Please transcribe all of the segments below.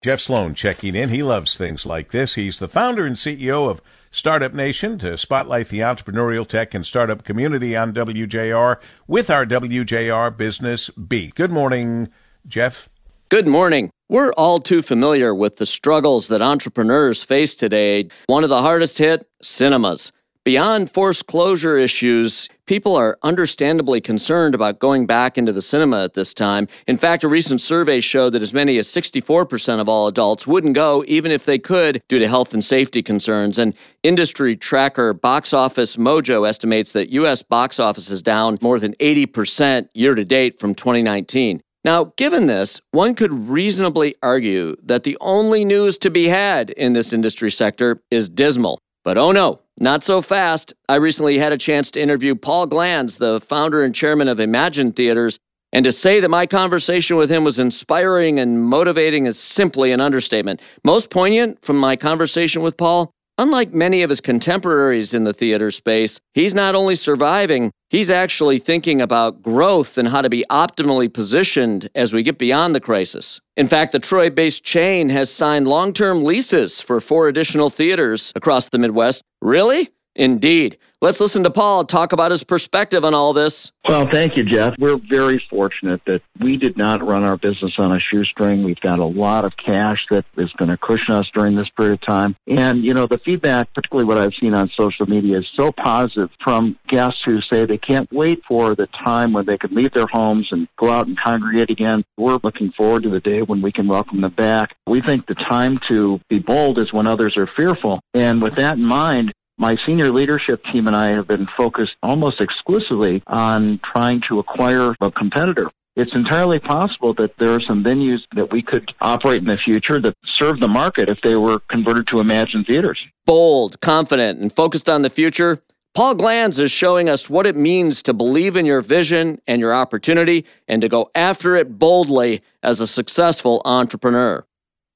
Jeff Sloan checking in. He loves things like this. He's the founder and CEO of Startup Nation to spotlight the entrepreneurial tech and startup community on WJR with our WJR Business Beat. Good morning, Jeff. Good morning. We're all too familiar with the struggles that entrepreneurs face today. One of the hardest hit cinemas. Beyond forced closure issues, people are understandably concerned about going back into the cinema at this time. In fact, a recent survey showed that as many as 64% of all adults wouldn't go even if they could due to health and safety concerns. And industry tracker Box Office Mojo estimates that U.S. box office is down more than 80% year to date from 2019. Now, given this, one could reasonably argue that the only news to be had in this industry sector is dismal. But oh no, not so fast. I recently had a chance to interview Paul Glantz, the founder and chairman of Emagine Theaters, and to say that my conversation with him was inspiring and motivating is simply an understatement. Most poignant from my conversation with Paul Unlike many of his contemporaries in the theater space, he's not only surviving, he's actually thinking about growth and how to be optimally positioned as we get beyond the crisis. In fact, the Troy based chain has signed long term leases for four additional theaters across the Midwest. Really? Indeed. Let's listen to Paul talk about his perspective on all this. Well, thank you, Jeff. We're very fortunate that we did not run our business on a shoestring. We've got a lot of cash that is going to cushion us during this period of time. And, you know, the feedback, particularly what I've seen on social media, is so positive from guests who say they can't wait for the time when they can leave their homes and go out and congregate again. We're looking forward to the day when we can welcome them back. We think the time to be bold is when others are fearful. And with that in mind, my senior leadership team and I have been focused almost exclusively on trying to acquire a competitor. It's entirely possible that there are some venues that we could operate in the future that serve the market if they were converted to Emagine Theaters. Bold, confident, and focused on the future. Paul Glantz is showing us what it means to believe in your vision and your opportunity and to go after it boldly as a successful entrepreneur.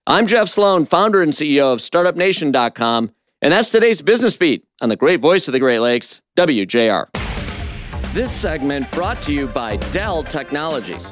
I'm Jeff Sloan, founder and CEO of StartupNation.com. And that's today's Business Beat on the great voice of the Great Lakes, WJR. This segment brought to you by Dell Technologies.